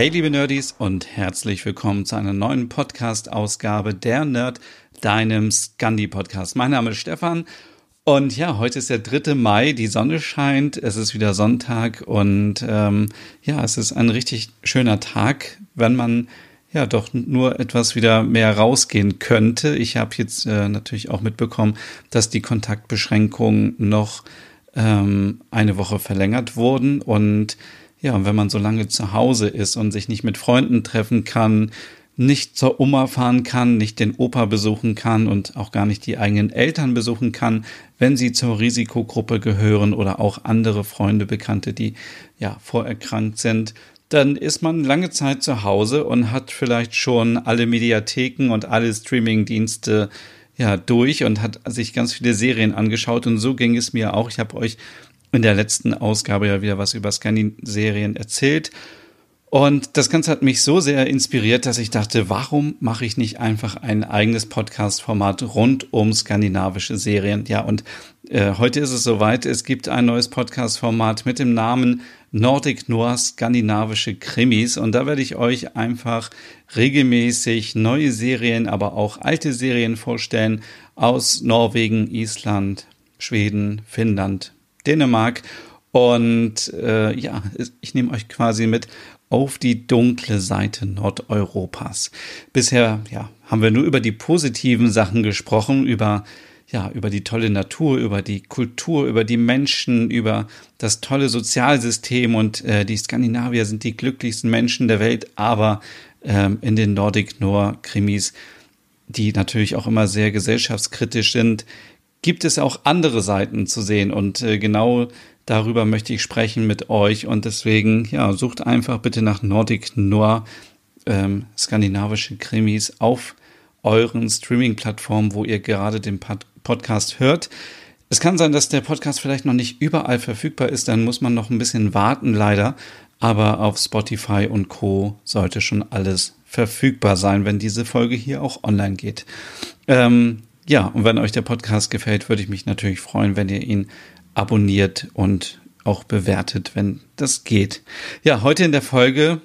Hey liebe Nerdies und herzlich willkommen zu einer neuen Podcast-Ausgabe der Nerd, deinem Scandi-Podcast. Mein Name ist Stefan und ja, heute ist der 3. Mai, die Sonne scheint, es ist wieder Sonntag und ähm, ja, es ist ein richtig schöner Tag, wenn man ja doch nur etwas wieder mehr rausgehen könnte. Ich habe jetzt äh, natürlich auch mitbekommen, dass die Kontaktbeschränkungen noch ähm, eine Woche verlängert wurden und ja, und wenn man so lange zu Hause ist und sich nicht mit Freunden treffen kann, nicht zur Oma fahren kann, nicht den Opa besuchen kann und auch gar nicht die eigenen Eltern besuchen kann, wenn sie zur Risikogruppe gehören oder auch andere Freunde, Bekannte, die ja vorerkrankt sind, dann ist man lange Zeit zu Hause und hat vielleicht schon alle Mediatheken und alle Streamingdienste ja durch und hat sich ganz viele Serien angeschaut und so ging es mir auch. Ich habe euch in der letzten Ausgabe ja wieder was über Scandi-Serien erzählt. Und das Ganze hat mich so sehr inspiriert, dass ich dachte, warum mache ich nicht einfach ein eigenes Podcast-Format rund um skandinavische Serien? Ja, und äh, heute ist es soweit. Es gibt ein neues Podcast-Format mit dem Namen Nordic Noir skandinavische Krimis. Und da werde ich euch einfach regelmäßig neue Serien, aber auch alte Serien vorstellen aus Norwegen, Island, Schweden, Finnland, Dänemark. Und äh, ja, ich nehme euch quasi mit auf die dunkle Seite Nordeuropas. Bisher ja, haben wir nur über die positiven Sachen gesprochen, über ja, über die tolle Natur, über die Kultur, über die Menschen, über das tolle Sozialsystem und äh, die Skandinavier sind die glücklichsten Menschen der Welt, aber ähm, in den Nordic Noir Krimis, die natürlich auch immer sehr gesellschaftskritisch sind, gibt es auch andere Seiten zu sehen und äh, genau darüber möchte ich sprechen mit euch und deswegen, ja, sucht einfach bitte nach Nordic Noir ähm, skandinavische Krimis auf euren Streaming-Plattformen, wo ihr gerade den Pod Podcast hört. Es kann sein, dass der Podcast vielleicht noch nicht überall verfügbar ist, dann muss man noch ein bisschen warten, leider. Aber auf Spotify und Co. sollte schon alles verfügbar sein, wenn diese Folge hier auch online geht. Ähm, ja, und wenn euch der Podcast gefällt, würde ich mich natürlich freuen, wenn ihr ihn abonniert und auch bewertet, wenn das geht. Ja, heute in der Folge,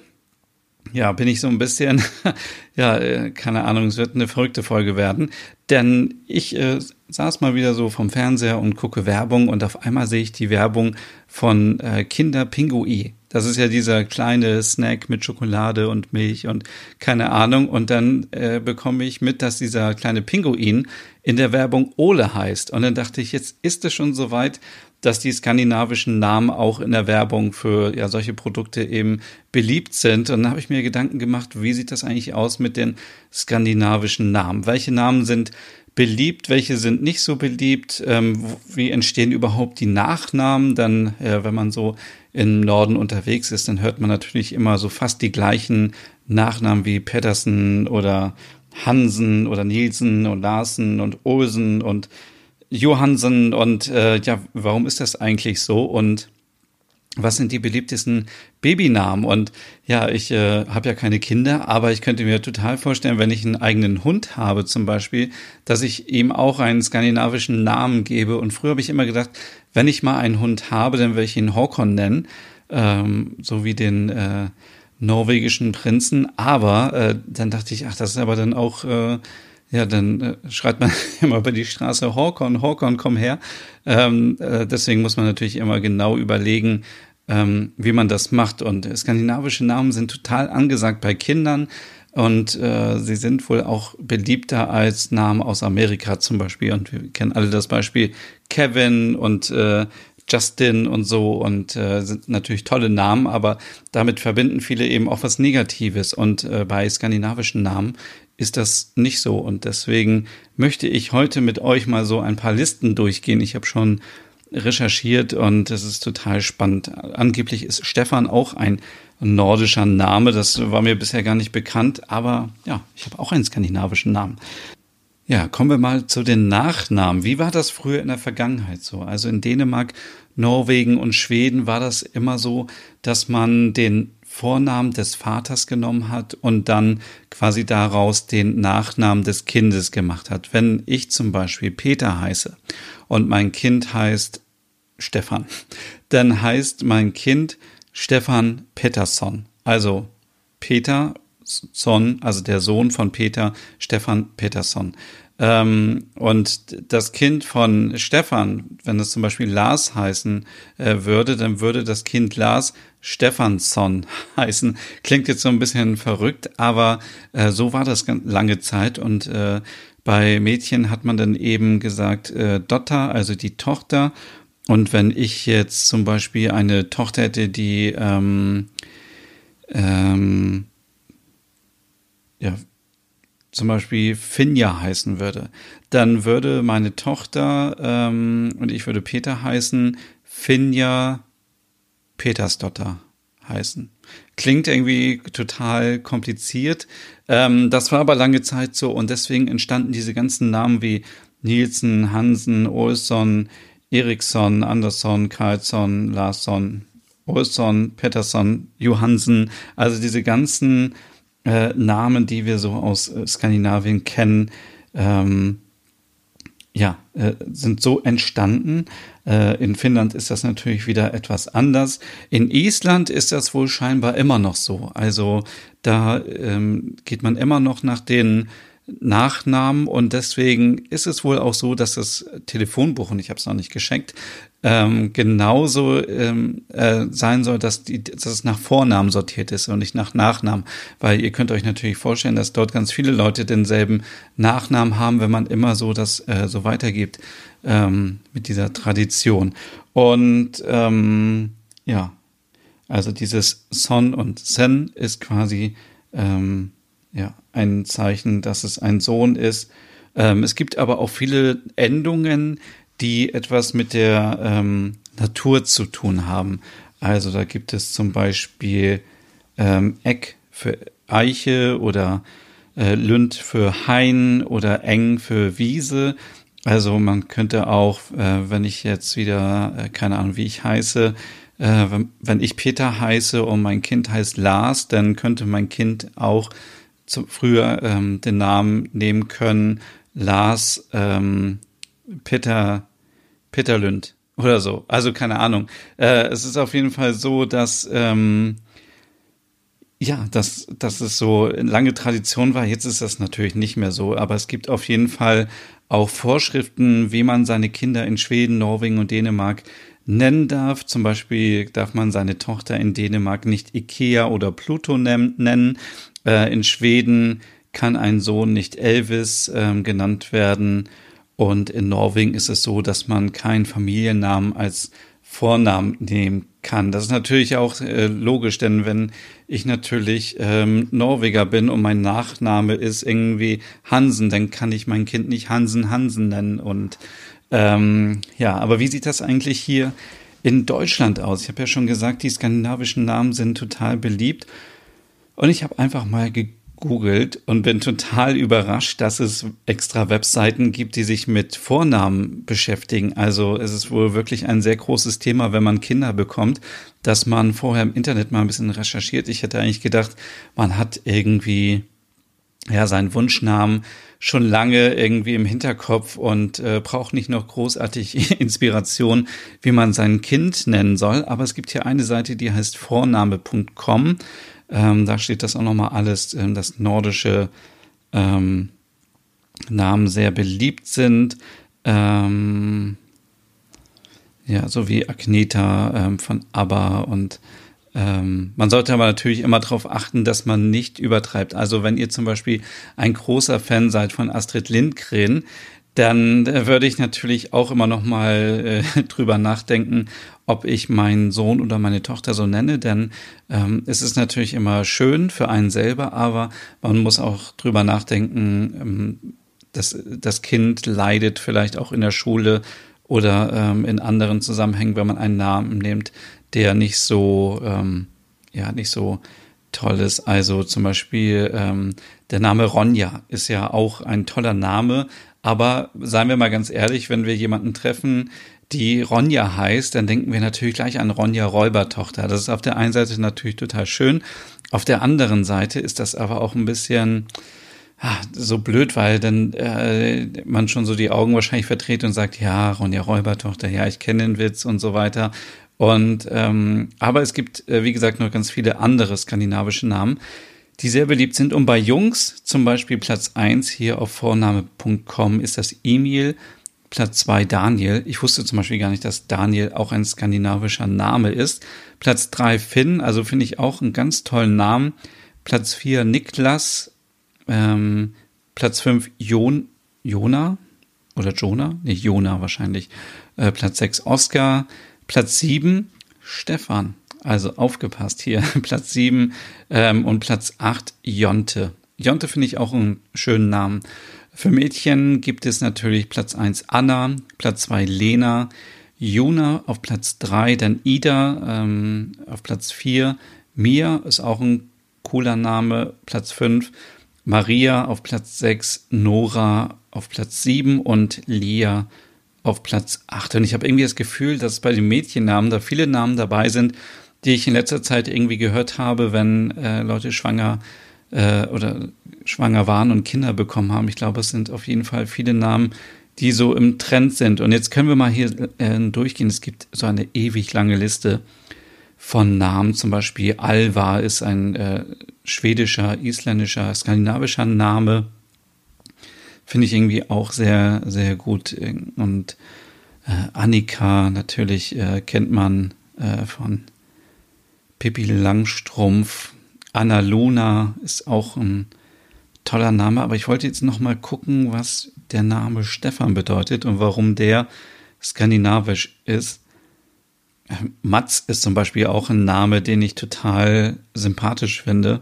ja, bin ich so ein bisschen, ja, äh, keine Ahnung, es wird eine verrückte Folge werden, denn ich äh, saß mal wieder so vom Fernseher und gucke Werbung und auf einmal sehe ich die Werbung von äh, Kinder Pingui. Das ist ja dieser kleine Snack mit Schokolade und Milch und keine Ahnung. Und dann äh, bekomme ich mit, dass dieser kleine Pinguin in der Werbung Ole heißt. Und dann dachte ich, jetzt ist es schon soweit, dass die skandinavischen Namen auch in der Werbung für ja solche Produkte eben beliebt sind. Und dann habe ich mir Gedanken gemacht, wie sieht das eigentlich aus mit den skandinavischen Namen? Welche Namen sind beliebt, welche sind nicht so beliebt, ähm, wie entstehen überhaupt die Nachnamen, dann, äh, wenn man so im Norden unterwegs ist, dann hört man natürlich immer so fast die gleichen Nachnamen wie Pedersen oder Hansen oder Nielsen und Larsen und Olsen und Johansen und äh, ja, warum ist das eigentlich so? Und was sind die beliebtesten Babynamen? Und ja, ich äh, habe ja keine Kinder, aber ich könnte mir total vorstellen, wenn ich einen eigenen Hund habe zum Beispiel, dass ich ihm auch einen skandinavischen Namen gebe. Und früher habe ich immer gedacht, wenn ich mal einen Hund habe, dann will ich ihn Håkon nennen, ähm, so wie den äh, norwegischen Prinzen. Aber äh, dann dachte ich, ach, das ist aber dann auch äh, ja, dann äh, schreit man immer über die Straße Håkon, Håkon, komm her. Ähm, äh, deswegen muss man natürlich immer genau überlegen, ähm, wie man das macht. Und skandinavische Namen sind total angesagt bei Kindern und äh, sie sind wohl auch beliebter als Namen aus Amerika zum Beispiel. Und wir kennen alle das Beispiel Kevin und äh, Justin und so und äh, sind natürlich tolle Namen, aber damit verbinden viele eben auch was Negatives. Und äh, bei skandinavischen Namen ist das nicht so. Und deswegen möchte ich heute mit euch mal so ein paar Listen durchgehen. Ich habe schon recherchiert und es ist total spannend. Angeblich ist Stefan auch ein nordischer Name. Das war mir bisher gar nicht bekannt, aber ja, ich habe auch einen skandinavischen Namen. Ja, kommen wir mal zu den Nachnamen. Wie war das früher in der Vergangenheit so? Also in Dänemark, Norwegen und Schweden war das immer so, dass man den Vornamen des Vaters genommen hat und dann quasi daraus den Nachnamen des Kindes gemacht hat. Wenn ich zum Beispiel Peter heiße und mein Kind heißt Stefan, dann heißt mein Kind Stefan Pettersson. Also Peter Son, also der Sohn von Peter, Stefan Pettersson. Ähm, und das Kind von Stefan, wenn es zum Beispiel Lars heißen äh, würde, dann würde das Kind Lars Stefansson heißen. Klingt jetzt so ein bisschen verrückt, aber äh, so war das lange Zeit. Und äh, bei Mädchen hat man dann eben gesagt äh, Dotter, also die Tochter. Und wenn ich jetzt zum Beispiel eine Tochter hätte, die ähm, ähm, ja, zum Beispiel Finja heißen würde, dann würde meine Tochter ähm, und ich würde Peter heißen, Finja Petersdotter heißen. Klingt irgendwie total kompliziert. Ähm, das war aber lange Zeit so und deswegen entstanden diese ganzen Namen wie Nielsen, Hansen, Olsson, Eriksson, Andersson, Karlsson, Larsson, Olsson, Pettersson, Johansen. Also diese ganzen äh, Namen, die wir so aus äh, Skandinavien kennen, ähm, ja, äh, sind so entstanden. Äh, in Finnland ist das natürlich wieder etwas anders. In Island ist das wohl scheinbar immer noch so. Also da ähm, geht man immer noch nach den Nachnamen und deswegen ist es wohl auch so, dass das Telefonbuch, und ich habe es noch nicht geschenkt, ähm, genauso ähm, äh, sein soll, dass, die, dass es nach Vornamen sortiert ist und nicht nach Nachnamen. Weil ihr könnt euch natürlich vorstellen, dass dort ganz viele Leute denselben Nachnamen haben, wenn man immer so das äh, so weitergibt ähm, mit dieser Tradition. Und ähm, ja, also dieses Son und Sen ist quasi ähm, ja, ein Zeichen, dass es ein Sohn ist. Ähm, es gibt aber auch viele Endungen, die etwas mit der ähm, Natur zu tun haben. Also da gibt es zum Beispiel ähm, Eck für Eiche oder äh, Lünd für Hain oder Eng für Wiese. Also man könnte auch, äh, wenn ich jetzt wieder, äh, keine Ahnung, wie ich heiße, äh, wenn, wenn ich Peter heiße und mein Kind heißt Lars, dann könnte mein Kind auch zu, früher ähm, den Namen nehmen können, Lars ähm, Peter Peter Lünd oder so. Also keine Ahnung. Äh, es ist auf jeden Fall so, dass ähm, ja, dass, dass es so lange Tradition war. Jetzt ist das natürlich nicht mehr so, aber es gibt auf jeden Fall auch Vorschriften, wie man seine Kinder in Schweden, Norwegen und Dänemark nennen darf. Zum Beispiel darf man seine Tochter in Dänemark nicht Ikea oder Pluto nennen. Äh, in Schweden kann ein Sohn nicht Elvis ähm, genannt werden. Und in Norwegen ist es so, dass man keinen Familiennamen als Vornamen nehmen kann. Das ist natürlich auch äh, logisch, denn wenn ich natürlich ähm, Norweger bin und mein Nachname ist irgendwie Hansen, dann kann ich mein Kind nicht Hansen Hansen nennen. Und ähm, ja, aber wie sieht das eigentlich hier in Deutschland aus? Ich habe ja schon gesagt, die skandinavischen Namen sind total beliebt. Und ich habe einfach mal gegoogelt und bin total überrascht, dass es extra Webseiten gibt, die sich mit Vornamen beschäftigen. Also es ist wohl wirklich ein sehr großes Thema, wenn man Kinder bekommt, dass man vorher im Internet mal ein bisschen recherchiert. Ich hätte eigentlich gedacht, man hat irgendwie ja seinen Wunschnamen schon lange irgendwie im Hinterkopf und äh, braucht nicht noch großartig Inspiration, wie man sein Kind nennen soll. Aber es gibt hier eine Seite, die heißt vorname.com ähm, da steht das auch nochmal alles, ähm, dass nordische ähm, Namen sehr beliebt sind. Ähm, ja, so wie Agneta ähm, von ABBA und ähm, man sollte aber natürlich immer darauf achten, dass man nicht übertreibt. Also wenn ihr zum Beispiel ein großer Fan seid von Astrid Lindgren, dann äh, würde ich natürlich auch immer noch mal äh, drüber nachdenken, ob ich meinen Sohn oder meine Tochter so nenne, denn ähm, es ist natürlich immer schön für einen selber, aber man muss auch drüber nachdenken, ähm, dass das Kind leidet vielleicht auch in der Schule oder ähm, in anderen Zusammenhängen, wenn man einen Namen nimmt, der nicht so ähm, ja nicht so toll ist. Also zum Beispiel ähm, der Name Ronja ist ja auch ein toller Name, aber seien wir mal ganz ehrlich, wenn wir jemanden treffen, die Ronja heißt, dann denken wir natürlich gleich an Ronja Räubertochter. Das ist auf der einen Seite natürlich total schön, auf der anderen Seite ist das aber auch ein bisschen ah, so blöd, weil dann äh, man schon so die Augen wahrscheinlich verdreht und sagt, ja, Ronja Räubertochter, ja, ich kenne den Witz und so weiter. Und ähm, aber es gibt, äh, wie gesagt, noch ganz viele andere skandinavische Namen, die sehr beliebt sind. Und bei Jungs, zum Beispiel Platz eins hier auf Vorname.com, ist das Emil. Platz zwei Daniel. Ich wusste zum Beispiel gar nicht, dass Daniel auch ein skandinavischer Name ist. Platz drei Finn, also finde ich auch einen ganz tollen Namen. Platz vier Niklas. Ähm, Platz fünf Jon, Jona oder Jonah? Nicht Jona wahrscheinlich. Äh, Platz sechs Oscar. Platz sieben Stefan. Also aufgepasst hier. Platz sieben ähm, und Platz acht Jonte. Jonte finde ich auch einen schönen Namen. Für Mädchen gibt es natürlich Platz eins Anna, Platz zwei Lena, Juna auf Platz drei, dann Ida ähm, auf Platz vier, Mia ist auch ein cooler Name, Platz fünf, Maria auf Platz sechs, Nora auf Platz sieben und Lia auf Platz 8. Und ich habe irgendwie das Gefühl, dass bei den Mädchennamen da viele Namen dabei sind, die ich in letzter Zeit irgendwie gehört habe, wenn äh, Leute schwanger äh, oder schwanger waren und Kinder bekommen haben. Ich glaube, es sind auf jeden Fall viele Namen, die so im Trend sind. Und jetzt können wir mal hier äh, durchgehen. Es gibt so eine ewig lange Liste von Namen. Zum Beispiel Alva ist ein äh, schwedischer, isländischer, skandinavischer Name. Finde ich irgendwie auch sehr, sehr gut. Und äh, Annika natürlich äh, kennt man äh, von Pippi Langstrumpf. Anna Luna ist auch ein toller Name, aber ich wollte jetzt noch mal gucken, was der Name Stefan bedeutet und warum der skandinavisch ist. Mats ist zum Beispiel auch ein Name, den ich total sympathisch finde.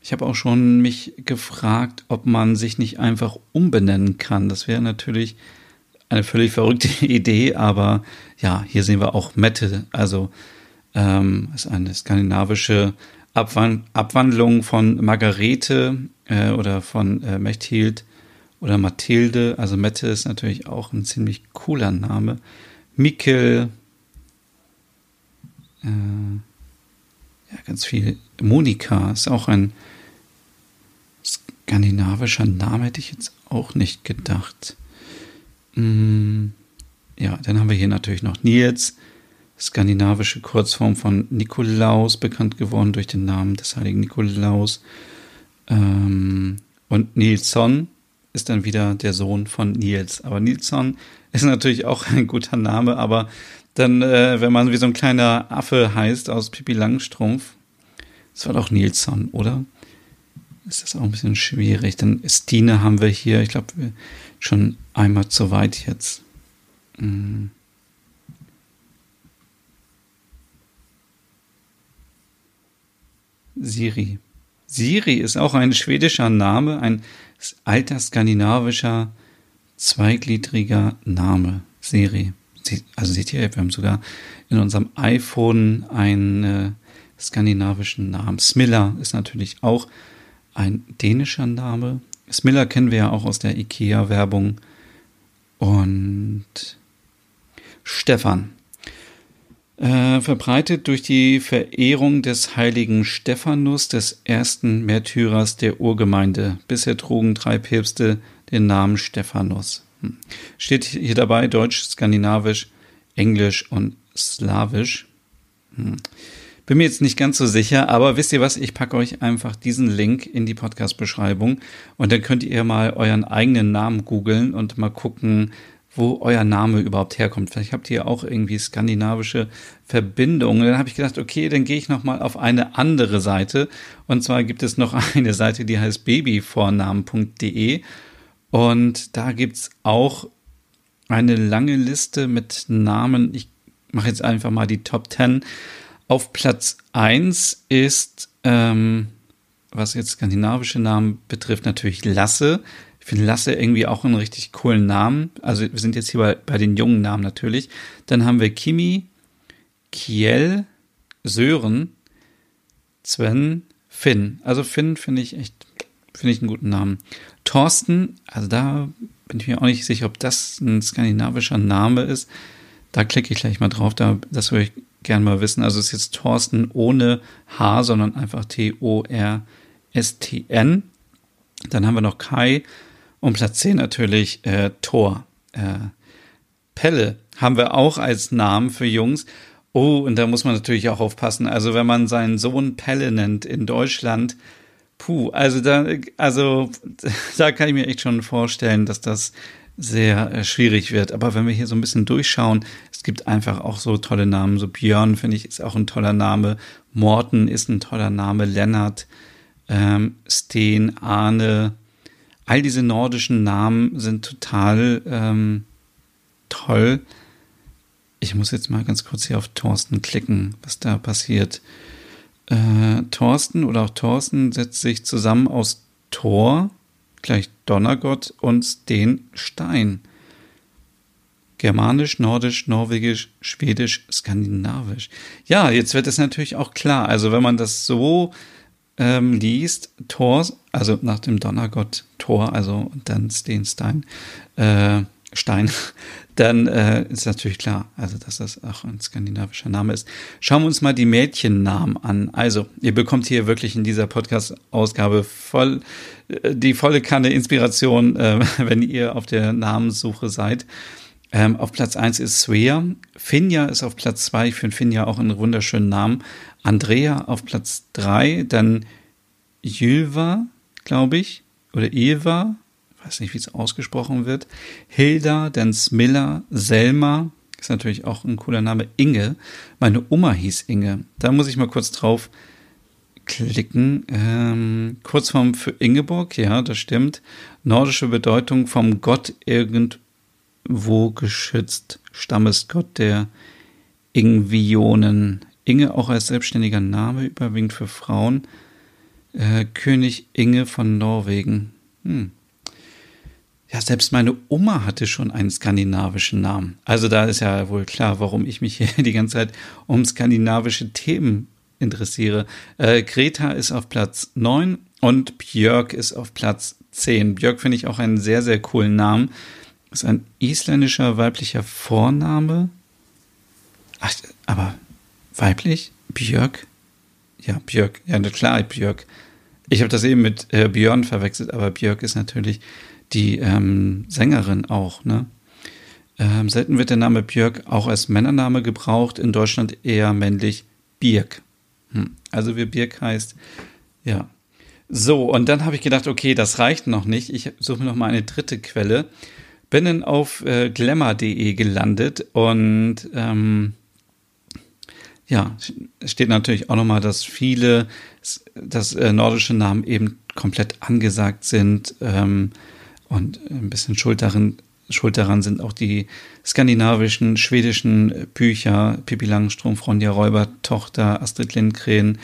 Ich habe auch schon mich gefragt, ob man sich nicht einfach umbenennen kann. Das wäre natürlich eine völlig verrückte Idee, aber ja, hier sehen wir auch Mette, also ähm, ist eine skandinavische Abwand Abwandlung von Margarete äh, oder von äh, Mechthild oder Mathilde. Also Mette ist natürlich auch ein ziemlich cooler Name. Mikkel, äh, ja, ganz viel. Monika ist auch ein skandinavischer Name, hätte ich jetzt auch nicht gedacht. Mm, ja, dann haben wir hier natürlich noch Nils, skandinavische Kurzform von Nikolaus, bekannt geworden durch den Namen des heiligen Nikolaus. Ähm, und Nilsson ist dann wieder der Sohn von Nils. Aber Nilsson ist natürlich auch ein guter Name, aber dann, äh, wenn man wie so ein kleiner Affe heißt aus Pippi Langstrumpf, das war doch Nilsson, oder? Ist das auch ein bisschen schwierig. Dann Stine haben wir hier, ich glaube, schon einmal zu weit jetzt. Mhm. Siri. Siri ist auch ein schwedischer Name, ein alter skandinavischer zweigliedriger Name. Siri. Also seht ihr, wir haben sogar in unserem iPhone einen äh, skandinavischen Namen. Smilla ist natürlich auch ein dänischer Name. Smiller kennen wir ja auch aus der IKEA-Werbung. Und Stefan. Äh, verbreitet durch die Verehrung des heiligen Stephanus, des ersten Märtyrers der Urgemeinde. Bisher trugen drei Päpste den Namen Stephanus. Hm. Steht hier dabei Deutsch, Skandinavisch, Englisch und Slawisch. Hm. Bin mir jetzt nicht ganz so sicher, aber wisst ihr was? Ich packe euch einfach diesen Link in die Podcast-Beschreibung und dann könnt ihr mal euren eigenen Namen googeln und mal gucken, wo euer Name überhaupt herkommt. Vielleicht habt ihr auch irgendwie skandinavische Verbindungen. Dann habe ich gedacht, okay, dann gehe ich noch mal auf eine andere Seite. Und zwar gibt es noch eine Seite, die heißt babyvornamen.de. Und da gibt's auch eine lange Liste mit Namen. Ich mache jetzt einfach mal die Top 10. Auf Platz 1 ist, ähm, was jetzt skandinavische Namen betrifft, natürlich Lasse. Ich finde Lasse irgendwie auch einen richtig coolen Namen. Also wir sind jetzt hier bei, bei den jungen Namen natürlich. Dann haben wir Kimi, Kiel, Sören, Sven, Finn. Also Finn finde ich echt, finde ich einen guten Namen. Thorsten, also da bin ich mir auch nicht sicher, ob das ein skandinavischer Name ist. Da klicke ich gleich mal drauf, da, das würde ich gerne mal wissen. Also es ist jetzt Thorsten ohne H, sondern einfach T-O-R-S-T-N. Dann haben wir noch Kai und Platz 10 natürlich äh, Thor. Äh, Pelle haben wir auch als Namen für Jungs. Oh, und da muss man natürlich auch aufpassen. Also wenn man seinen Sohn Pelle nennt in Deutschland, puh, also da, also da kann ich mir echt schon vorstellen, dass das sehr äh, schwierig wird. Aber wenn wir hier so ein bisschen durchschauen, es gibt einfach auch so tolle Namen. So Björn, finde ich, ist auch ein toller Name. Morten ist ein toller Name. Lennart, ähm, Steen, Arne. All diese nordischen Namen sind total ähm, toll. Ich muss jetzt mal ganz kurz hier auf Thorsten klicken, was da passiert. Äh, Thorsten oder auch Thorsten setzt sich zusammen aus Thor, gleich Donnergott und den Stein. Germanisch, Nordisch, Norwegisch, Schwedisch, Skandinavisch. Ja, jetzt wird es natürlich auch klar. Also wenn man das so ähm, liest, Thor, also nach dem Donnergott Thor, also dann Stenstein, äh, Stein, dann äh, ist natürlich klar, also dass das auch ein skandinavischer Name ist. Schauen wir uns mal die Mädchennamen an. Also, ihr bekommt hier wirklich in dieser Podcast-Ausgabe voll äh, die volle Kanne Inspiration, äh, wenn ihr auf der Namenssuche seid. Ähm, auf Platz 1 ist Svea. Finja ist auf Platz 2. Ich finde Finja auch einen wunderschönen Namen. Andrea auf Platz 3. Dann Jülva, glaube ich. Oder Eva weiß nicht, wie es ausgesprochen wird. Hilda, dann Smilla, Selma, ist natürlich auch ein cooler Name. Inge, meine Oma hieß Inge. Da muss ich mal kurz drauf klicken. Ähm, Kurzform für Ingeborg, ja, das stimmt. Nordische Bedeutung vom Gott irgendwo geschützt. Stammesgott der Ingvionen. Inge auch als selbstständiger Name, überwiegend für Frauen. Äh, König Inge von Norwegen. Hm. Ja, selbst meine Oma hatte schon einen skandinavischen Namen. Also da ist ja wohl klar, warum ich mich hier die ganze Zeit um skandinavische Themen interessiere. Äh, Greta ist auf Platz 9 und Björk ist auf Platz 10. Björk finde ich auch einen sehr, sehr coolen Namen. Ist ein isländischer weiblicher Vorname. Ach, aber weiblich? Björk? Ja, Björk. Ja, klar, Björk. Ich habe das eben mit äh, Björn verwechselt, aber Björk ist natürlich die ähm, Sängerin auch. Ne? Ähm, selten wird der Name Björk auch als Männername gebraucht, in Deutschland eher männlich Birk. Hm. Also wie Birk heißt, ja. So, und dann habe ich gedacht, okay, das reicht noch nicht. Ich suche mir noch mal eine dritte Quelle. Bin dann auf äh, glamour.de gelandet und ähm, ja, steht natürlich auch nochmal, dass viele, dass äh, nordische Namen eben komplett angesagt sind. Ähm, und ein bisschen schuld darin, schuld daran sind auch die skandinavischen, schwedischen Bücher, Pippi Langstrumpf, Ronja Räuber, Tochter, Astrid Lindgren.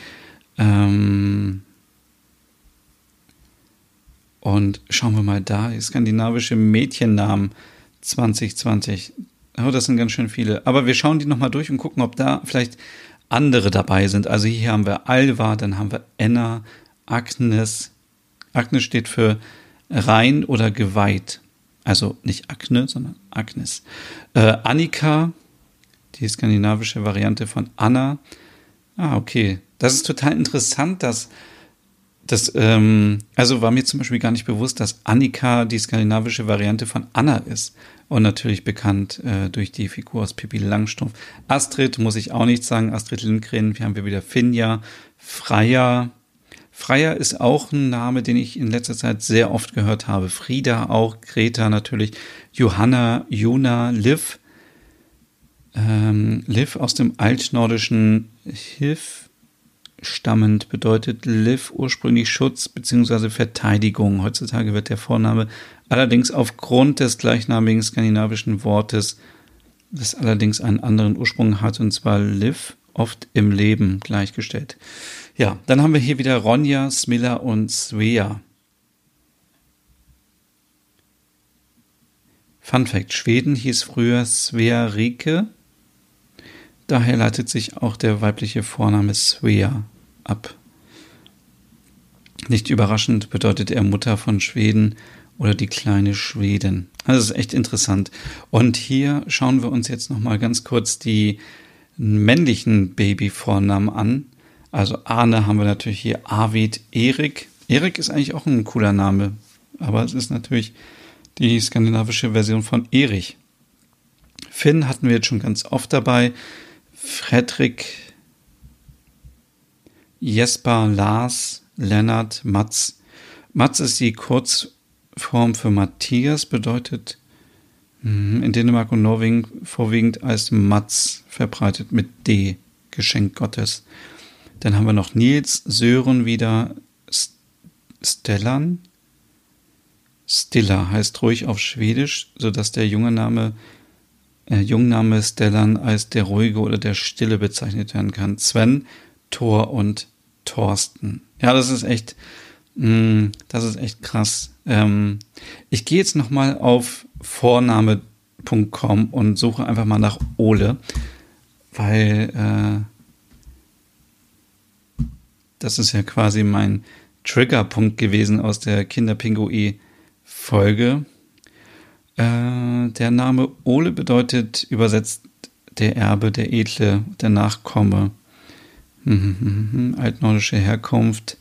Ähm und schauen wir mal da, skandinavische Mädchennamen 2020. Oh, das sind ganz schön viele. Aber wir schauen die nochmal durch und gucken, ob da vielleicht andere dabei sind. Also hier haben wir Alva, dann haben wir Enna, Agnes. Agnes steht für rein oder geweiht. Also nicht Akne, sondern Agnes. Äh, Annika, die skandinavische Variante von Anna. Ah, okay. Das ist total interessant, dass das, ähm, also war mir zum Beispiel gar nicht bewusst, dass Annika die skandinavische Variante von Anna ist. Und natürlich bekannt äh, durch die Figur aus Pippi Langstrumpf. Astrid muss ich auch nicht sagen. Astrid Lindgren, hier haben wir wieder Finja, Freya, Freier ist auch ein Name, den ich in letzter Zeit sehr oft gehört habe. Frieda auch, Greta natürlich, Johanna, Juna, Liv. Ähm, Liv aus dem altnordischen Hilf stammend bedeutet Liv ursprünglich Schutz bzw. Verteidigung. Heutzutage wird der Vorname allerdings aufgrund des gleichnamigen skandinavischen Wortes, das allerdings einen anderen Ursprung hat, und zwar Liv, oft im Leben gleichgestellt. Ja, dann haben wir hier wieder Ronja, Smilla und Svea. Fun Fact: Schweden hieß früher Svea Rike. daher leitet sich auch der weibliche Vorname Svea ab. Nicht überraschend bedeutet er Mutter von Schweden oder die kleine Schwedin. Das ist echt interessant. Und hier schauen wir uns jetzt nochmal ganz kurz die männlichen Babyvornamen an. Also Arne haben wir natürlich hier Arvid Erik. Erik ist eigentlich auch ein cooler Name, aber es ist natürlich die skandinavische Version von Erich. Finn hatten wir jetzt schon ganz oft dabei. Fredrik, Jesper, Lars, Lennart, Mats. Mats ist die Kurzform für Matthias, bedeutet hm, in Dänemark und Norwegen vorwiegend als Mats verbreitet mit D, Geschenk Gottes. Dann haben wir noch Nils, Sören wieder, Stellan. Stilla heißt ruhig auf Schwedisch, sodass der junge Name, äh, Jungname Stellan als der ruhige oder der stille bezeichnet werden kann. Sven, Thor und Thorsten. Ja, das ist echt, mh, mm, das ist echt krass. Ähm, ich gehe jetzt nochmal auf Vorname.com und suche einfach mal nach Ole, weil äh, das ist ja quasi mein Triggerpunkt gewesen aus der Kinderpingui-Folge. Äh, der Name Ole bedeutet übersetzt der Erbe, der Edle, der Nachkomme. Mhm, mhm, mhm, altnordische Herkunft.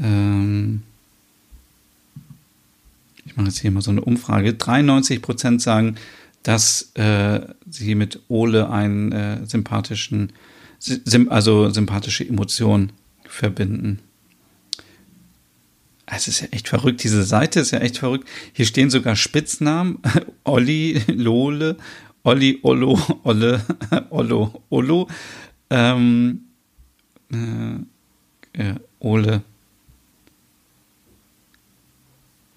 Ähm, ich mache jetzt hier mal so eine Umfrage. 93 Prozent sagen, dass äh, sie mit Ole einen äh, sympathischen, also sympathische Emotion verbinden. Es ist ja echt verrückt. Diese Seite ist ja echt verrückt. Hier stehen sogar Spitznamen. Olli, Lole, Olli, Ollo, Olle, Ollo, Ollo, ähm, äh, äh, Ole.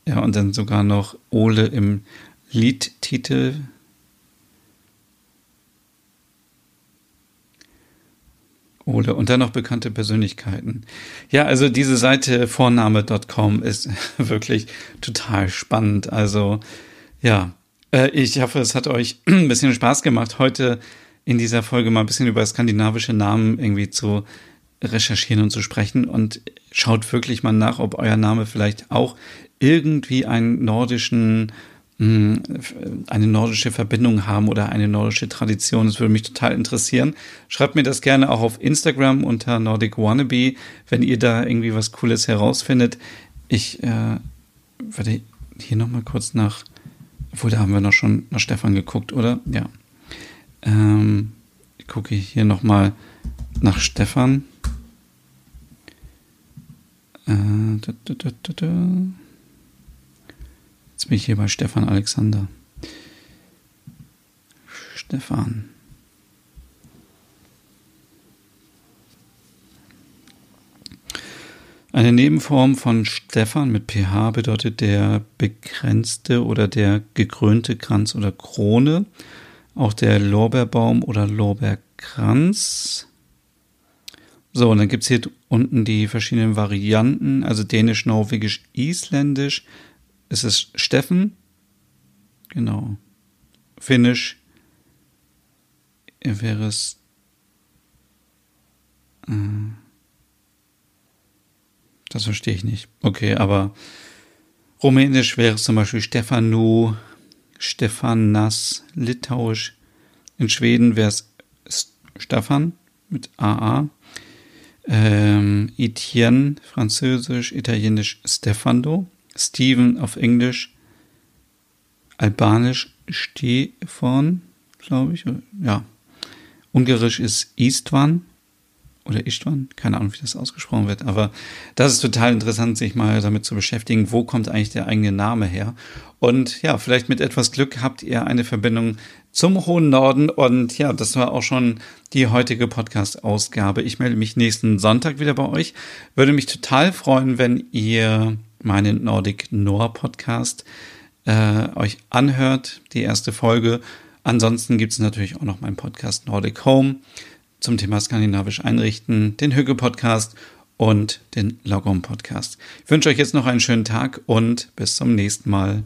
Ja, und dann sogar noch Ole im Liedtitel. Ole und dann noch bekannte Persönlichkeiten. Ja, also diese Seite vorname.com ist wirklich total spannend. Also ja, äh, ich hoffe, es hat euch ein bisschen Spaß gemacht, heute in dieser Folge mal ein bisschen über skandinavische Namen irgendwie zu recherchieren und zu sprechen und schaut wirklich mal nach, ob euer Name vielleicht auch irgendwie einen nordischen eine nordische Verbindung haben oder eine nordische Tradition. Das würde mich total interessieren. Schreibt mir das gerne auch auf Instagram unter Nordic Wannabe, wenn ihr da irgendwie was Cooles herausfindet. Ich äh, werde hier nochmal kurz nach, obwohl da haben wir noch schon nach Stefan geguckt, oder? Ja. Ähm, ich gucke hier nochmal nach Stefan. Äh, da, da, da, Jetzt bin ich hier bei Stefan Alexander. Stefan. Eine Nebenform von Stefan mit pH bedeutet der begrenzte oder der gekrönte Kranz oder Krone. Auch der Lorbeerbaum oder Lorbeerkranz. So, und dann gibt es hier unten die verschiedenen Varianten, also Dänisch, Norwegisch, Isländisch, es ist Steffen. Genau. Finnisch wäre es. Äh, das verstehe ich nicht. Okay, aber Rumänisch wäre es zum Beispiel Stefanu, Stefanas, Litauisch. In Schweden wäre es Stefan mit AA. Ähm, Etienne, Französisch, Italienisch Stefando. Steven auf Englisch, Albanisch Stefan, glaube ich. Ja. Ungarisch ist Istvan oder Istvan, keine Ahnung, wie das ausgesprochen wird, aber das ist total interessant, sich mal damit zu beschäftigen, wo kommt eigentlich der eigene Name her. Und ja, vielleicht mit etwas Glück habt ihr eine Verbindung zum hohen Norden. Und ja, das war auch schon die heutige Podcast-Ausgabe. Ich melde mich nächsten Sonntag wieder bei euch. Würde mich total freuen, wenn ihr meinen Nordic Noir Podcast äh, euch anhört, die erste Folge. Ansonsten gibt es natürlich auch noch meinen Podcast Nordic Home zum Thema skandinavisch einrichten, den Hüge Podcast und den Logom Podcast. Ich wünsche euch jetzt noch einen schönen Tag und bis zum nächsten Mal.